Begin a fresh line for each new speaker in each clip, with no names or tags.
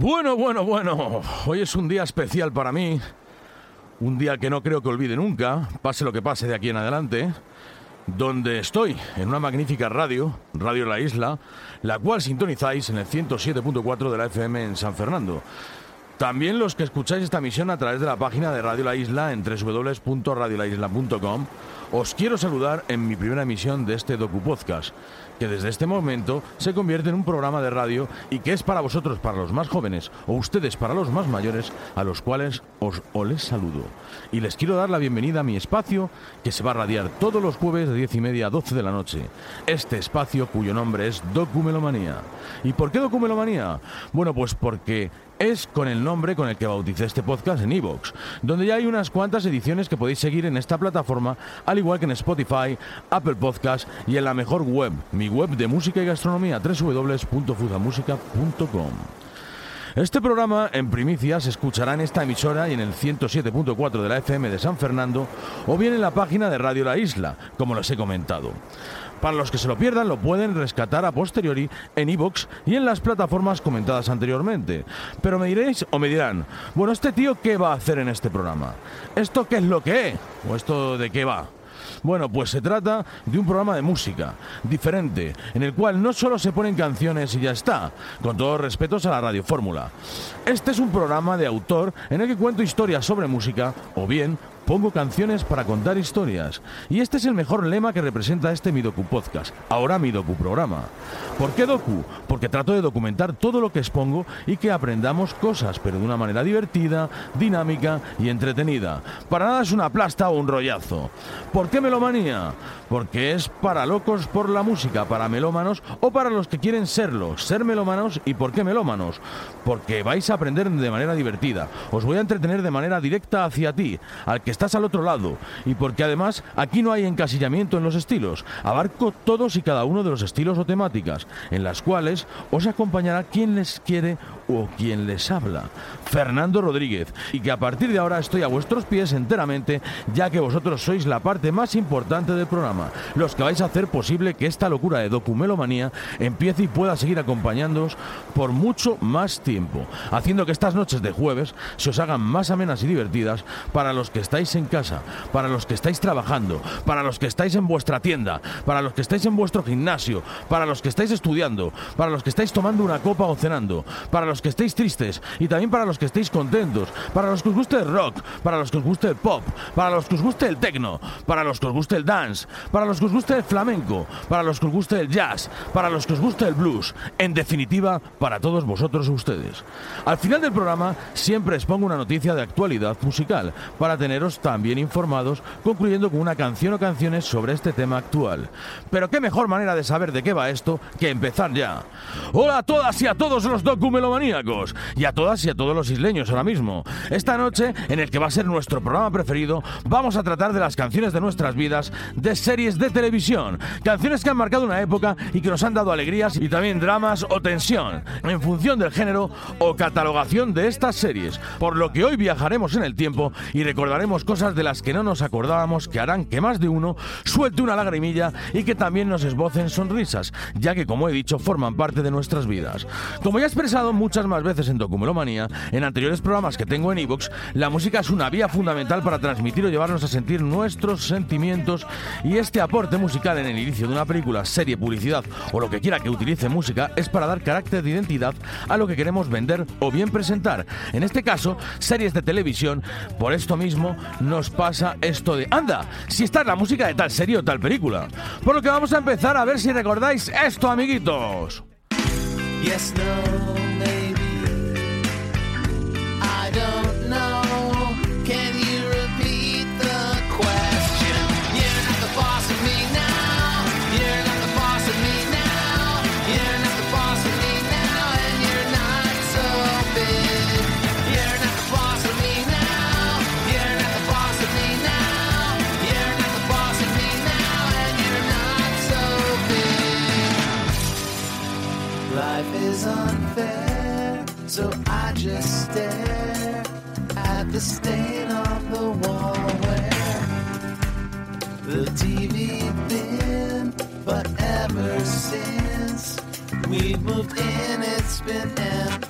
Bueno, bueno, bueno. Hoy es un día especial para mí. Un día que no creo que olvide nunca, pase lo que pase de aquí en adelante. Donde estoy, en una magnífica radio, Radio La Isla, la cual sintonizáis en el 107.4 de la FM en San Fernando. También los que escucháis esta emisión a través de la página de Radio La Isla en www.radiolaisla.com, os quiero saludar en mi primera emisión de este Docu Podcast, que desde este momento se convierte en un programa de radio y que es para vosotros, para los más jóvenes, o ustedes para los más mayores, a los cuales os, os les saludo. Y les quiero dar la bienvenida a mi espacio, que se va a radiar todos los jueves de 10 y media a 12 de la noche. Este espacio cuyo nombre es Documelomanía. ¿Y por qué Documelomanía? Bueno, pues porque es con el nombre con el que bauticé este podcast en Evox, donde ya hay unas cuantas ediciones que podéis seguir en esta plataforma, al igual que en Spotify, Apple Podcast y en la mejor web, mi web de música y gastronomía, www.fudamusica.com. Este programa en primicia se escuchará en esta emisora y en el 107.4 de la FM de San Fernando o bien en la página de Radio La Isla, como les he comentado. Para los que se lo pierdan, lo pueden rescatar a posteriori en iVoox y en las plataformas comentadas anteriormente. Pero me diréis o me dirán, bueno, ¿este tío qué va a hacer en este programa? ¿Esto qué es lo que es? ¿O esto de qué va? Bueno, pues se trata de un programa de música, diferente, en el cual no solo se ponen canciones y ya está, con todos respetos a la Radio Fórmula. Este es un programa de autor en el que cuento historias sobre música, o bien pongo canciones para contar historias. Y este es el mejor lema que representa este mi docu podcast, ahora mi docu programa. ¿Por qué docu? Porque trato de documentar todo lo que expongo y que aprendamos cosas, pero de una manera divertida, dinámica y entretenida. Para nada es una plasta o un rollazo. ¿Por qué melomanía? Porque es para locos por la música, para melómanos o para los que quieren serlo, ser melómanos y por qué melómanos. Porque vais a aprender de manera divertida. Os voy a entretener de manera directa hacia ti, al que estás al otro lado. Y porque además aquí no hay encasillamiento en los estilos. Abarco todos y cada uno de los estilos o temáticas, en las cuales os acompañará quien les quiere o quien les habla. Fernando Rodríguez. Y que a partir de ahora estoy a vuestros pies enteramente, ya que vosotros sois la parte más importante del programa. Los que vais a hacer posible que esta locura de documelomanía empiece y pueda seguir acompañándoos por mucho más tiempo. Haciendo que estas noches de jueves se os hagan más amenas y divertidas para los que estáis en casa, para los que estáis trabajando, para los que estáis en vuestra tienda, para los que estáis en vuestro gimnasio, para los que estáis estudiando, para los que estáis tomando una copa o cenando, para los que estéis tristes y también para los que estéis contentos, para los que os guste el rock, para los que os guste el pop, para los que os guste el techno, para los que os guste el dance, para los que os guste el flamenco, para los que os guste el jazz, para los que os guste el blues, en definitiva, para todos vosotros ustedes. Al final del programa siempre os pongo una noticia de actualidad musical para teneros también informados, concluyendo con una canción o canciones sobre este tema actual. Pero qué mejor manera de saber de qué va esto que empezar ya. Hola a todas y a todos los documelomaníacos y a todas y a todos los isleños ahora mismo. Esta noche, en el que va a ser nuestro programa preferido, vamos a tratar de las canciones de nuestras vidas de series de televisión. Canciones que han marcado una época y que nos han dado alegrías y también dramas o tensión, en función del género o catalogación de estas series. Por lo que hoy viajaremos en el tiempo y recordaremos cosas de las que no nos acordábamos que harán que más de uno suelte una lagrimilla y que también nos esbocen sonrisas, ya que como he dicho forman parte de nuestras vidas. Como ya he expresado muchas más veces en Documelomanía, en anteriores programas que tengo en Evox, la música es una vía fundamental para transmitir o llevarnos a sentir nuestros sentimientos y este aporte musical en el inicio de una película, serie, publicidad o lo que quiera que utilice música es para dar carácter de identidad a lo que queremos vender o bien presentar. En este caso, series de televisión, por esto mismo nos pasa esto de, anda, si está la música de tal serie o tal película. Por lo que vamos a empezar a ver si recordáis esto, amiguitos.
Yes, no, is unfair, so I just stare at the stain on the wall where the TV been. But ever since we moved in, it's been empty.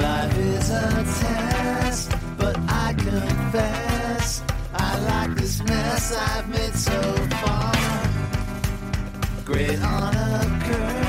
Life is a test, but I confess I like this mess I've made so far. Great on a curve.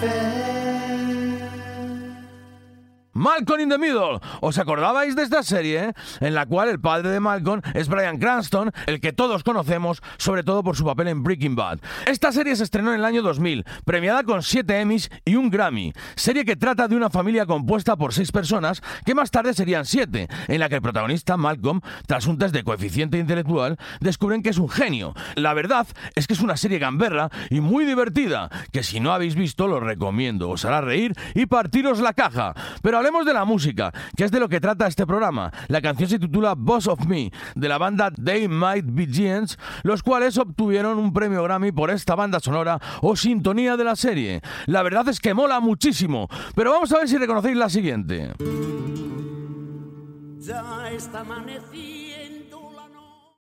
fell.
Malcolm in the Middle. ¿Os acordabais de esta serie? En la cual el padre de Malcolm es Brian Cranston, el que todos conocemos, sobre todo por su papel en Breaking Bad. Esta serie se estrenó en el año 2000, premiada con 7 Emmys y un Grammy. Serie que trata de una familia compuesta por 6 personas, que más tarde serían 7, en la que el protagonista, Malcolm, tras un test de coeficiente intelectual, descubren que es un genio. La verdad es que es una serie gamberra y muy divertida, que si no habéis visto lo recomiendo, os hará reír y partiros la caja. Pero hablemos de la música, que es de lo que trata este programa. La canción se titula Boss of Me, de la banda They Might Be Giants, los cuales obtuvieron un premio Grammy por esta banda sonora o sintonía de la serie. La verdad es que mola muchísimo, pero vamos a ver si reconocéis la siguiente.
Ya está amaneciendo la noche.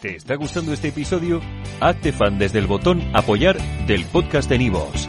¿Te está gustando este episodio? Hazte fan desde el botón Apoyar del podcast de Nivos.